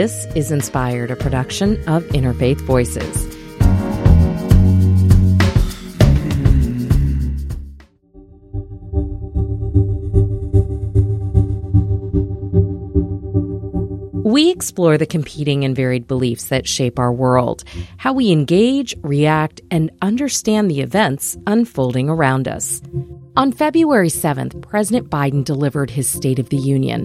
This is Inspired, a production of Interfaith Voices. We explore the competing and varied beliefs that shape our world, how we engage, react, and understand the events unfolding around us. On February 7th, President Biden delivered his State of the Union.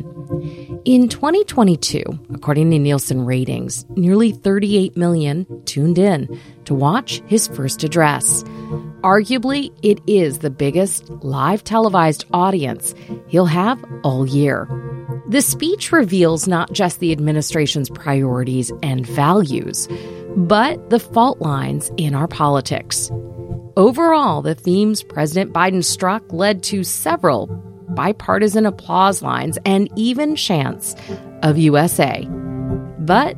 In 2022, according to Nielsen ratings, nearly 38 million tuned in to watch his first address. Arguably, it is the biggest live televised audience he'll have all year. The speech reveals not just the administration's priorities and values, but the fault lines in our politics. Overall, the themes President Biden struck led to several bipartisan applause lines and even chants of USA. But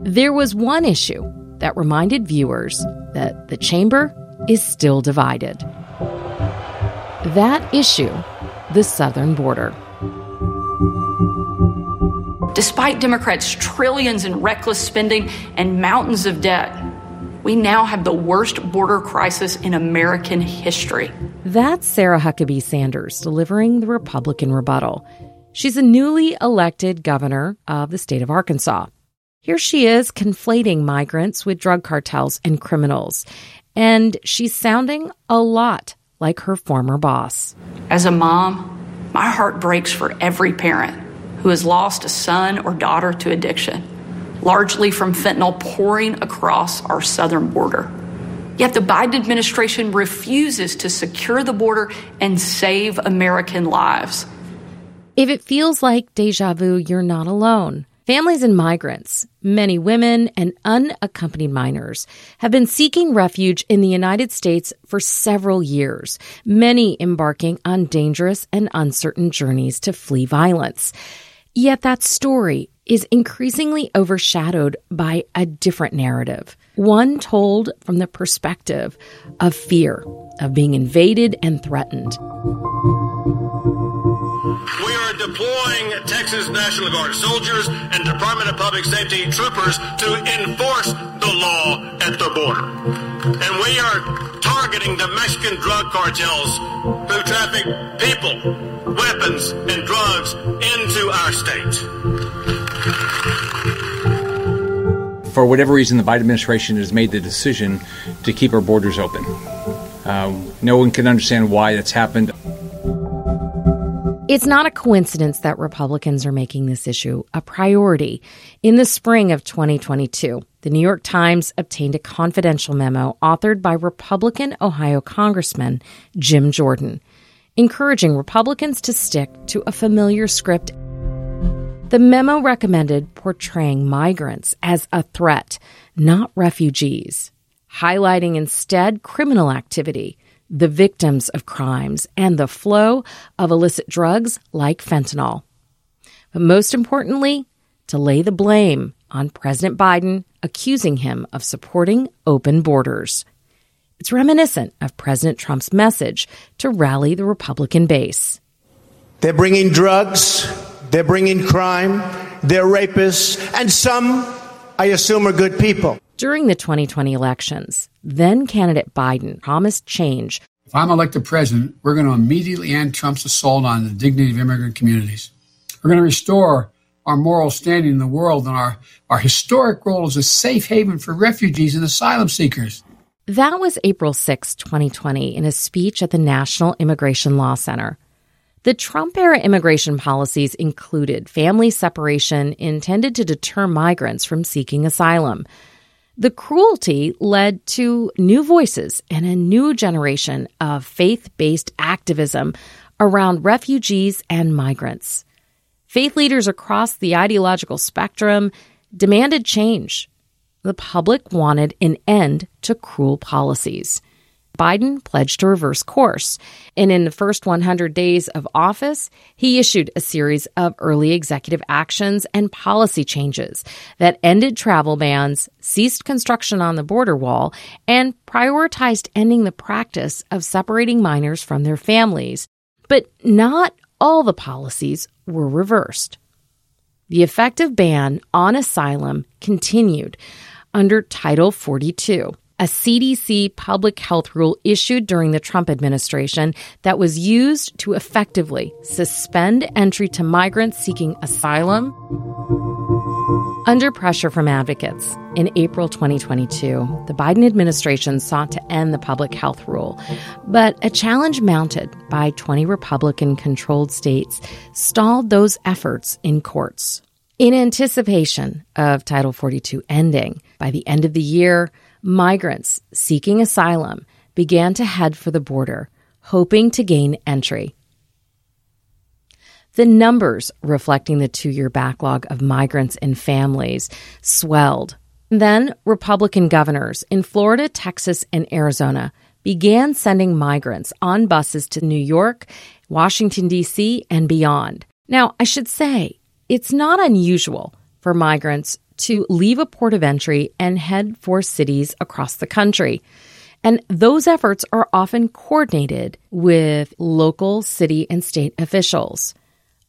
there was one issue that reminded viewers that the chamber is still divided. That issue, the southern border. Despite Democrats' trillions in reckless spending and mountains of debt, we now have the worst border crisis in American history. That's Sarah Huckabee Sanders delivering the Republican rebuttal. She's a newly elected governor of the state of Arkansas. Here she is conflating migrants with drug cartels and criminals. And she's sounding a lot like her former boss. As a mom, my heart breaks for every parent who has lost a son or daughter to addiction largely from fentanyl pouring across our southern border. Yet the Biden administration refuses to secure the border and save American lives. If it feels like deja vu, you're not alone. Families and migrants, many women and unaccompanied minors, have been seeking refuge in the United States for several years, many embarking on dangerous and uncertain journeys to flee violence. Yet that story is increasingly overshadowed by a different narrative, one told from the perspective of fear, of being invaded and threatened. We are deploying Texas National Guard soldiers and Department of Public Safety troopers to enforce the law at the border. And we are targeting the Mexican drug cartels who traffic people, weapons, and drugs into our state for whatever reason, the Biden administration has made the decision to keep our borders open. Uh, no one can understand why that's happened. It's not a coincidence that Republicans are making this issue a priority. In the spring of 2022, the New York Times obtained a confidential memo authored by Republican Ohio Congressman Jim Jordan, encouraging Republicans to stick to a familiar script the memo recommended portraying migrants as a threat, not refugees, highlighting instead criminal activity, the victims of crimes, and the flow of illicit drugs like fentanyl. But most importantly, to lay the blame on President Biden, accusing him of supporting open borders. It's reminiscent of President Trump's message to rally the Republican base. They're bringing drugs they're bringing crime, they're rapists, and some, I assume, are good people. During the 2020 elections, then candidate Biden promised change. If I'm elected president, we're going to immediately end Trump's assault on the dignity of immigrant communities. We're going to restore our moral standing in the world and our, our historic role as a safe haven for refugees and asylum seekers. That was April 6, 2020, in a speech at the National Immigration Law Center. The Trump era immigration policies included family separation intended to deter migrants from seeking asylum. The cruelty led to new voices and a new generation of faith based activism around refugees and migrants. Faith leaders across the ideological spectrum demanded change. The public wanted an end to cruel policies. Biden pledged to reverse course. And in the first 100 days of office, he issued a series of early executive actions and policy changes that ended travel bans, ceased construction on the border wall, and prioritized ending the practice of separating minors from their families. But not all the policies were reversed. the effective ban on asylum continued under Title 42, a CDC public health rule issued during the Trump administration that was used to effectively suspend entry to migrants seeking asylum. Under pressure from advocates, in April 2022, the Biden administration sought to end the public health rule, but a challenge mounted by 20 Republican controlled states stalled those efforts in courts. In anticipation of Title 42 ending, by the end of the year, migrants seeking asylum began to head for the border, hoping to gain entry. The numbers reflecting the two year backlog of migrants and families swelled. Then, Republican governors in Florida, Texas, and Arizona began sending migrants on buses to New York, Washington, D.C., and beyond. Now, I should say, it's not unusual for migrants to leave a port of entry and head for cities across the country. And those efforts are often coordinated with local, city, and state officials.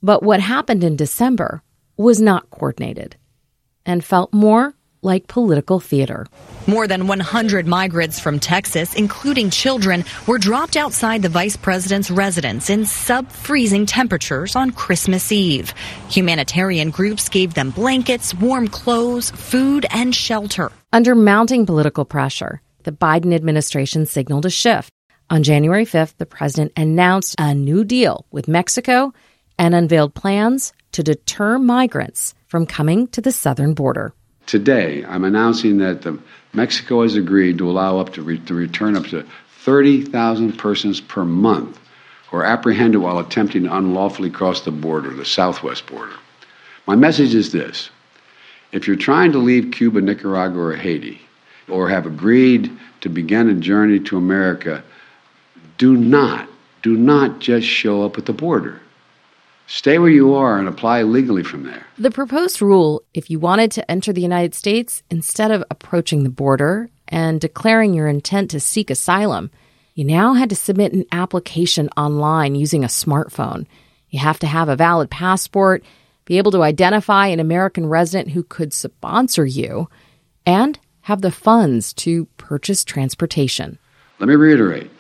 But what happened in December was not coordinated and felt more like political theater. More than 100 migrants from Texas, including children, were dropped outside the vice president's residence in sub freezing temperatures on Christmas Eve. Humanitarian groups gave them blankets, warm clothes, food, and shelter. Under mounting political pressure, the Biden administration signaled a shift. On January 5th, the president announced a new deal with Mexico and unveiled plans to deter migrants from coming to the southern border. Today, I'm announcing that the, Mexico has agreed to allow up to, re, to return up to 30,000 persons per month who are apprehended while attempting to unlawfully cross the border, the southwest border. My message is this if you're trying to leave Cuba, Nicaragua, or Haiti, or have agreed to begin a journey to America, do not, do not just show up at the border. Stay where you are and apply legally from there. The proposed rule if you wanted to enter the United States, instead of approaching the border and declaring your intent to seek asylum, you now had to submit an application online using a smartphone. You have to have a valid passport, be able to identify an American resident who could sponsor you, and have the funds to purchase transportation. Let me reiterate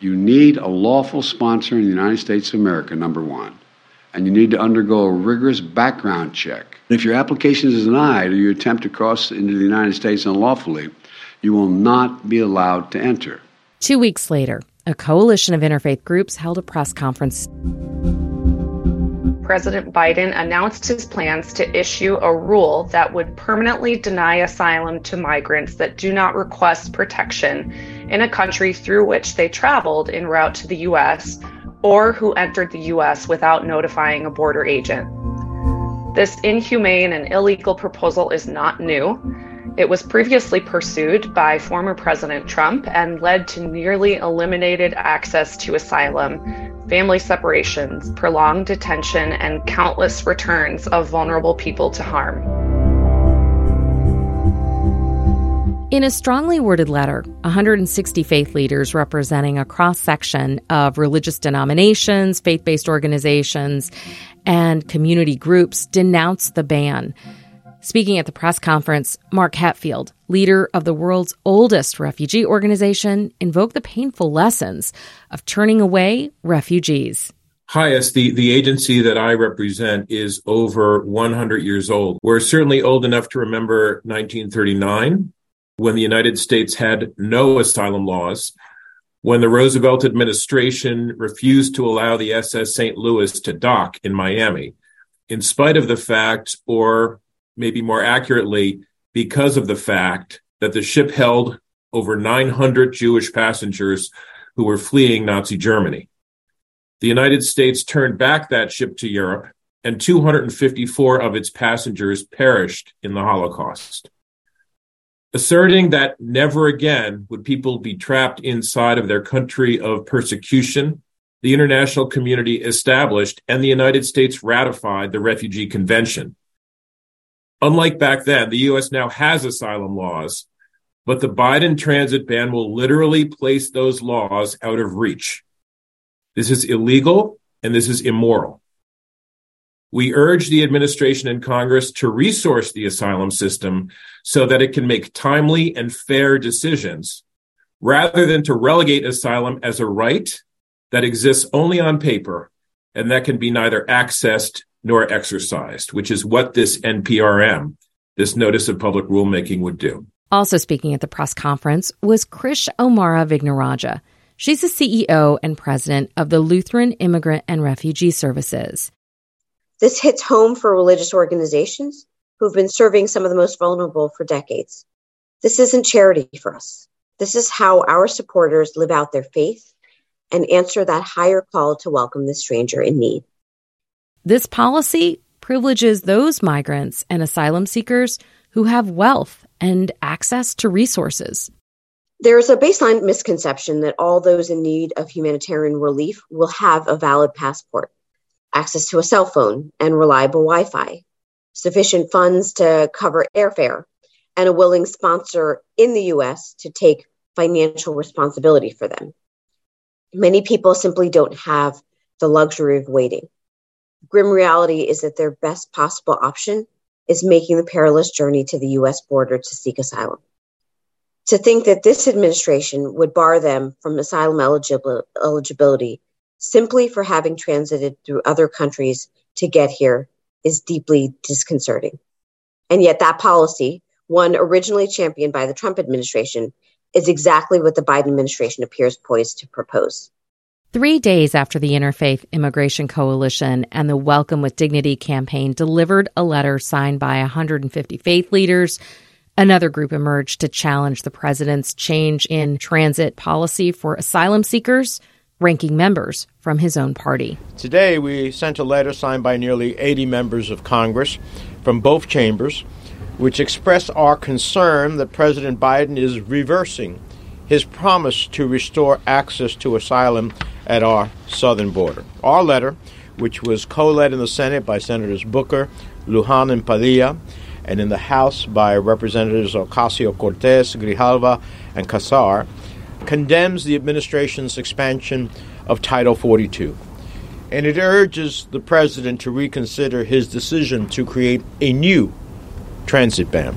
you need a lawful sponsor in the United States of America, number one and you need to undergo a rigorous background check. If your application is denied or you attempt to cross into the United States unlawfully, you will not be allowed to enter. Two weeks later, a coalition of interfaith groups held a press conference. President Biden announced his plans to issue a rule that would permanently deny asylum to migrants that do not request protection in a country through which they traveled en route to the U.S or who entered the U.S. without notifying a border agent. This inhumane and illegal proposal is not new. It was previously pursued by former President Trump and led to nearly eliminated access to asylum, family separations, prolonged detention, and countless returns of vulnerable people to harm. In a strongly worded letter, 160 faith leaders representing a cross section of religious denominations, faith based organizations, and community groups denounced the ban. Speaking at the press conference, Mark Hetfield, leader of the world's oldest refugee organization, invoked the painful lessons of turning away refugees. HIAS, the, the agency that I represent, is over 100 years old. We're certainly old enough to remember 1939 when the United States had no asylum laws, when the Roosevelt administration refused to allow the SS St. Louis to dock in Miami, in spite of the fact, or maybe more accurately, because of the fact that the ship held over 900 Jewish passengers who were fleeing Nazi Germany. The United States turned back that ship to Europe, and 254 of its passengers perished in the Holocaust asserting that never again would people be trapped inside of their country of persecution, the international community established and the United States ratified the Refugee Convention. Unlike back then, the U.S. now has asylum laws, but the Biden transit ban will literally place those laws out of reach. This is illegal and this is immoral. We urge the administration and Congress to resource the asylum system so that it can make timely and fair decisions rather than to relegate asylum as a right that exists only on paper and that can be neither accessed nor exercised, which is what this NPRM, this notice of public rulemaking, would do. Also speaking at the press conference was Krish O'Mara Vignarajah. She's the CEO and president of the Lutheran Immigrant and Refugee Services. This hits home for religious organizations who've been serving some of the most vulnerable for decades. This isn't charity for us. This is how our supporters live out their faith and answer that higher call to welcome the stranger in need. This policy privileges those migrants and asylum seekers who have wealth and access to resources. There's a baseline misconception that all those in need of humanitarian relief will have a valid passport access to a cell phone and reliable Wi Fi, sufficient funds to cover airfare, and a willing sponsor in the US to take financial responsibility for them. Many people simply don't have the luxury of waiting. Grim reality is that their best possible option is making the perilous journey to the US border to seek asylum. To think that this administration would bar them from asylum eligibility simply for having transited through other countries to get here is deeply disconcerting. And yet, that policy, one originally championed by the Trump administration, is exactly what the Biden administration appears poised to propose. Three days after the Interfaith Immigration Coalition and the Welcome with Dignity campaign delivered a letter signed by 150 faith leaders, another group emerged to challenge the president's change in transit policy for asylum seekers ranking members from his own party. Today, we sent a letter signed by nearly 80 members of Congress from both chambers, which express our concern that President Biden is reversing his promise to restore access to asylum at our southern border. Our letter, which was co led in the Senate by Senators Booker, Lujan, and Padilla, and in the House by Representatives Ocasio Cortez, Grijalva, and Casar, condemns the administration's expansion of Title 42. And it urges the president to reconsider his decision to create a new transit ban.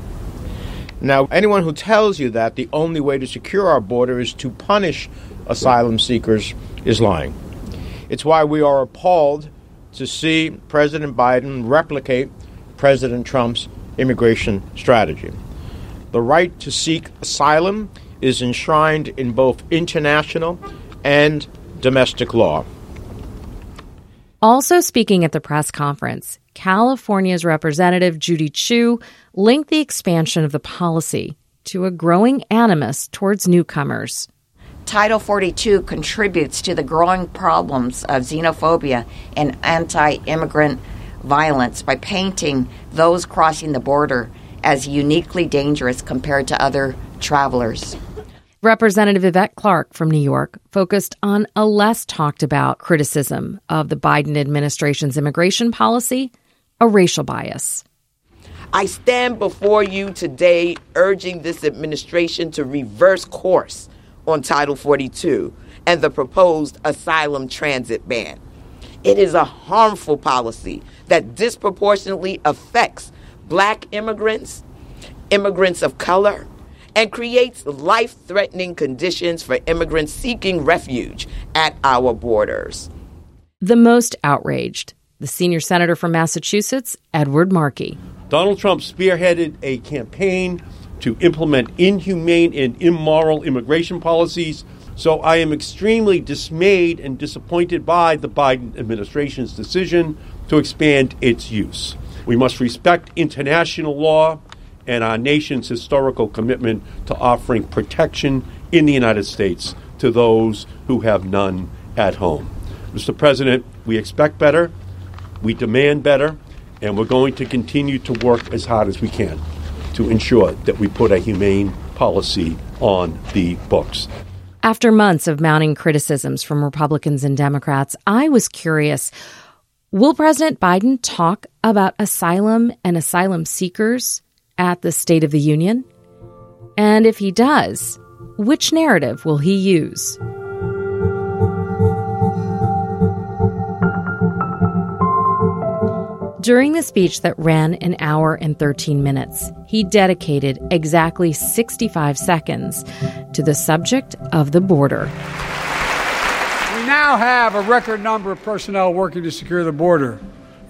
Now, anyone who tells you that the only way to secure our border is to punish asylum seekers is lying. It's why we are appalled to see President Biden replicate President Trump's immigration strategy. The right to seek asylum is enshrined in both international and domestic law. Also speaking at the press conference, California's Representative Judy Chu linked the expansion of the policy to a growing animus towards newcomers. Title 42 contributes to the growing problems of xenophobia and anti immigrant violence by painting those crossing the border as uniquely dangerous compared to other travelers. Representative Yvette Clarke from New York focused on a less talked about criticism of the Biden administration's immigration policy, a racial bias. I stand before you today urging this administration to reverse course on Title 42 and the proposed asylum transit ban. It is a harmful policy that disproportionately affects black immigrants, immigrants of color, and creates life threatening conditions for immigrants seeking refuge at our borders. The most outraged, the senior senator from Massachusetts, Edward Markey. Donald Trump spearheaded a campaign to implement inhumane and immoral immigration policies. So I am extremely dismayed and disappointed by the Biden administration's decision to expand its use. We must respect international law and our nation's historical commitment to offering protection in the United States to those who have none at home. Mr. President, we expect better, we demand better, and we're going to continue to work as hard as we can to ensure that we put a humane policy on the books. After months of mounting criticisms from Republicans and Democrats, I was curious will President Biden talk about asylum and asylum seekers at the State of the Union? And if he does, which narrative will he use? During the speech that ran an hour and 13 minutes, he dedicated exactly 65 seconds to the subject of the border. We now have a record number of personnel working to secure the border,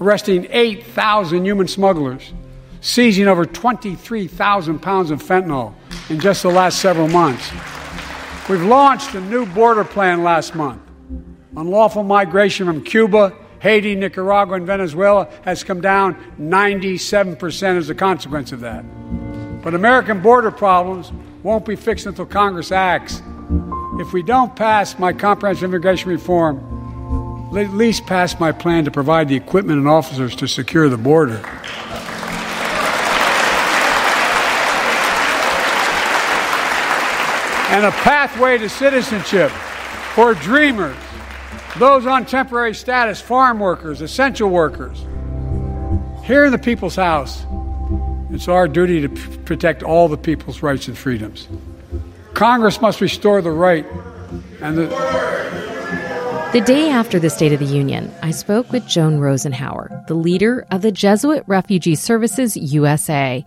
arresting 8,000 human smugglers, seizing over 23,000 pounds of fentanyl in just the last several months. We've launched a new border plan last month. Unlawful migration from Cuba, Haiti, Nicaragua, and Venezuela has come down 97% as a consequence of that. But American border problems won't be fixed until Congress acts. If we don't pass my comprehensive immigration reform, at least pass my plan to provide the equipment and officers to secure the border. And a pathway to citizenship for dreamers, those on temporary status, farm workers, essential workers. Here in the People's House, it's our duty to p- protect all the people's rights and freedoms. Congress must restore the right and the. The day after the State of the Union, I spoke with Joan Rosenhauer, the leader of the Jesuit Refugee Services USA.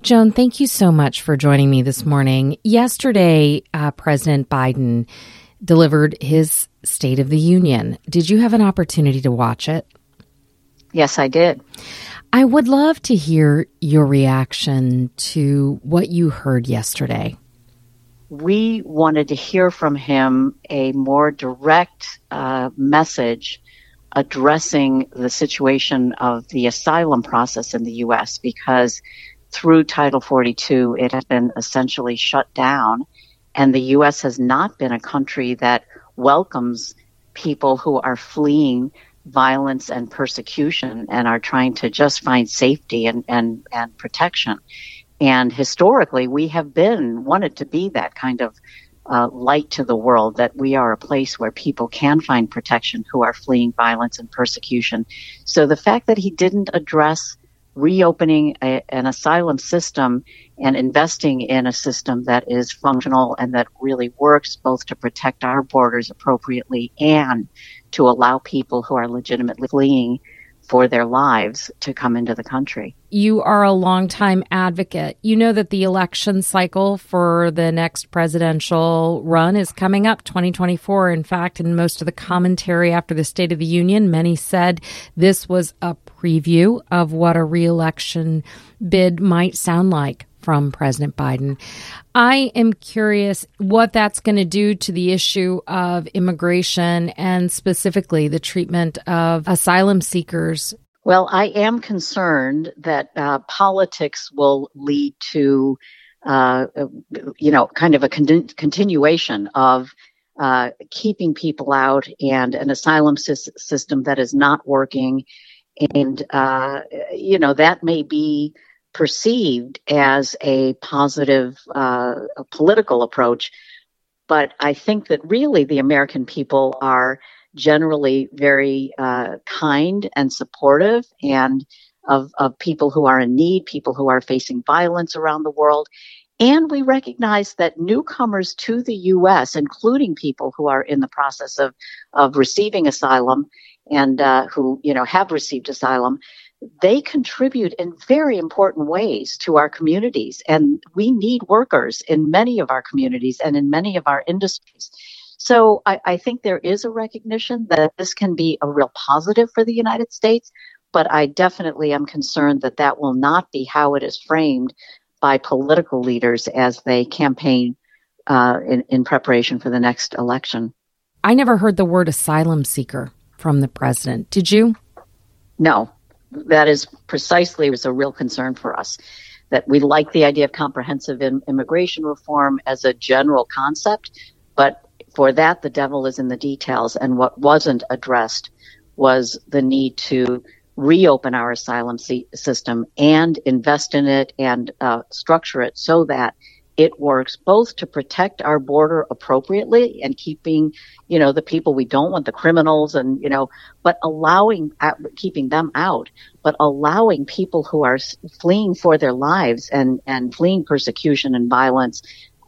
Joan, thank you so much for joining me this morning. Yesterday, uh, President Biden delivered his State of the Union. Did you have an opportunity to watch it? Yes, I did. I would love to hear your reaction to what you heard yesterday we wanted to hear from him a more direct uh, message addressing the situation of the asylum process in the U.S. because through Title 42, it has been essentially shut down, and the U.S. has not been a country that welcomes people who are fleeing violence and persecution and are trying to just find safety and, and, and protection. And historically, we have been wanted to be that kind of uh, light to the world that we are a place where people can find protection who are fleeing violence and persecution. So the fact that he didn't address reopening a, an asylum system and investing in a system that is functional and that really works both to protect our borders appropriately and to allow people who are legitimately fleeing for their lives to come into the country. You are a longtime advocate. You know that the election cycle for the next presidential run is coming up 2024. In fact, in most of the commentary after the State of the Union, many said this was a preview of what a reelection bid might sound like from President Biden. I am curious what that's going to do to the issue of immigration and specifically the treatment of asylum seekers. Well, I am concerned that uh, politics will lead to, uh, you know, kind of a con- continuation of uh, keeping people out and an asylum sy- system that is not working. And, uh, you know, that may be perceived as a positive uh, political approach. But I think that really the American people are generally very uh, kind and supportive and of, of people who are in need, people who are facing violence around the world. And we recognize that newcomers to the U.S., including people who are in the process of, of receiving asylum and uh, who, you know, have received asylum, they contribute in very important ways to our communities. And we need workers in many of our communities and in many of our industries. So I, I, think there is a recognition that this can be a real positive for the United States, but I definitely am concerned that that will not be how it is framed by political leaders as they campaign uh, in, in preparation for the next election. I never heard the word asylum seeker from the president. Did you? No, that is precisely was a real concern for us. That we like the idea of comprehensive in, immigration reform as a general concept, but for that the devil is in the details. And what wasn't addressed was the need to reopen our asylum system and invest in it and uh, structure it so that it works both to protect our border appropriately and keeping, you know, the people we don't want, the criminals and, you know, but allowing, uh, keeping them out, but allowing people who are fleeing for their lives and, and fleeing persecution and violence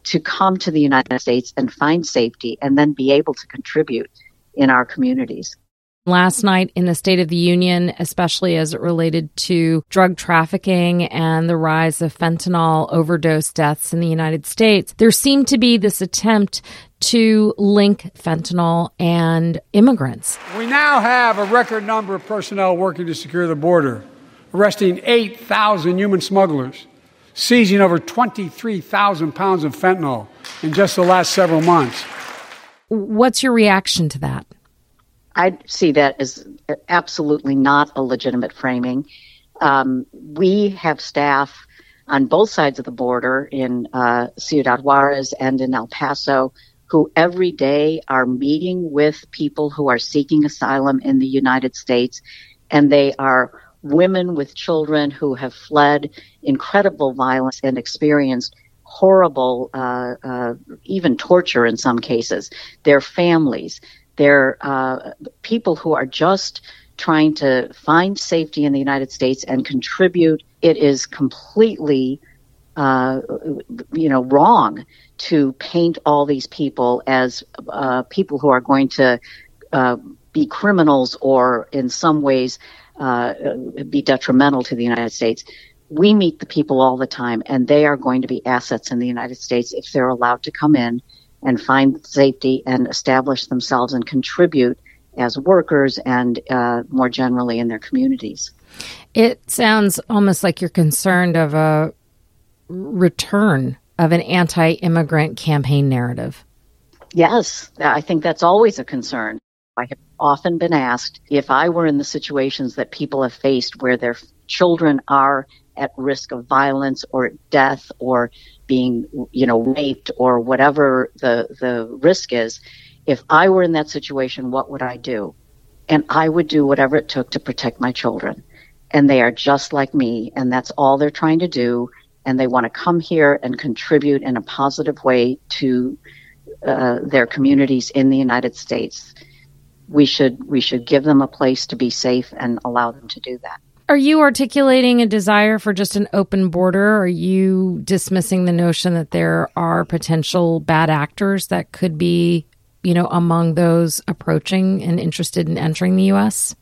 to come to the United States and find safety and then be able to contribute in our communities. Last night in the State of the Union, especially as it related to drug trafficking and the rise of fentanyl overdose deaths in the United States, there seemed to be this attempt to link fentanyl and immigrants. We now have a record number of personnel working to secure the border, arresting 8,000 human smugglers, seizing over 23,000 pounds of fentanyl in just the last several months. What's your reaction to that? I see that as absolutely not a legitimate framing. Um, we have staff on both sides of the border in uh, Ciudad Juarez and in El Paso who every day are meeting with people who are seeking asylum in the United States, and they are women with children who have fled incredible violence and experienced horrible, uh, uh, even torture in some cases. Their families. They're uh, people who are just trying to find safety in the United States and contribute. It is completely, uh, you know, wrong to paint all these people as uh, people who are going to uh, be criminals or in some ways uh, be detrimental to the United States. We meet the people all the time, and they are going to be assets in the United States if they're allowed to come in and find safety and establish themselves and contribute as workers and uh, more generally in their communities. It sounds almost like you're concerned of a return of an anti immigrant campaign narrative. Yes, I think that's always a concern. I have often been asked if I were in the situations that people have faced where their children are at risk of violence or death or being, you know, raped or whatever the, the risk is, if I were in that situation, what would I do? And I would do whatever it took to protect my children. And they are just like me, and that's all they're trying to do. And they want to come here and contribute in a positive way to uh, their communities in the United States. We should we should give them a place to be safe and allow them to do that. Are you articulating a desire for just an open border? Are you dismissing the notion that there are potential bad actors that could be, you know, among those approaching and interested in entering the U.S.?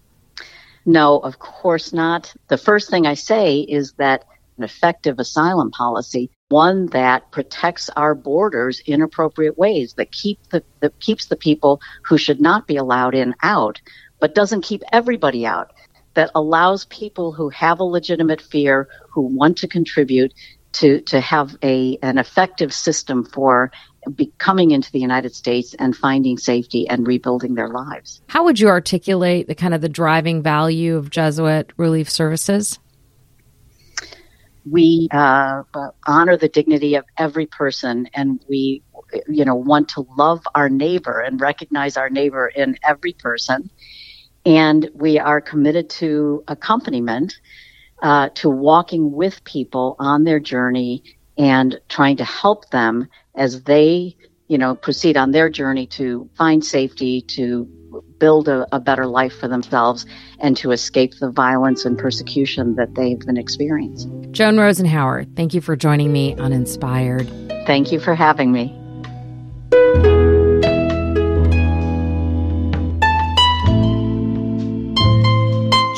No, of course not. The first thing I say is that an effective asylum policy, one that protects our borders in appropriate ways, that keep the that keeps the people who should not be allowed in out, but doesn't keep everybody out that allows people who have a legitimate fear, who want to contribute, to, to have a, an effective system for be coming into the United States and finding safety and rebuilding their lives. How would you articulate the kind of the driving value of Jesuit relief services? We uh, honor the dignity of every person, and we, you know, want to love our neighbor and recognize our neighbor in every person and we are committed to accompaniment, uh, to walking with people on their journey and trying to help them as they, you know, proceed on their journey to find safety, to build a, a better life for themselves, and to escape the violence and persecution that they've been experiencing. Joan Rosenhauer, thank you for joining me on Inspired. Thank you for having me.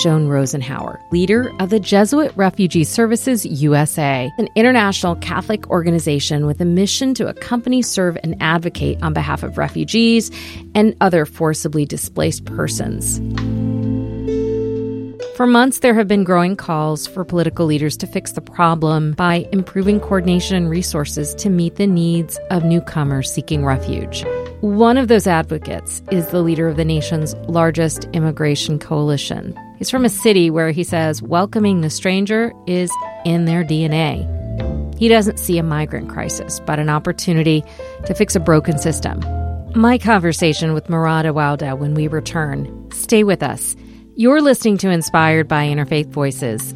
Joan Rosenhauer, leader of the Jesuit Refugee Services USA, an international Catholic organization with a mission to accompany, serve, and advocate on behalf of refugees and other forcibly displaced persons. For months, there have been growing calls for political leaders to fix the problem by improving coordination and resources to meet the needs of newcomers seeking refuge. One of those advocates is the leader of the nation's largest immigration coalition. He's from a city where he says welcoming the stranger is in their DNA. He doesn't see a migrant crisis, but an opportunity to fix a broken system. My conversation with Murad Awawdeh when we return. Stay with us. You're listening to Inspired by Interfaith Voices.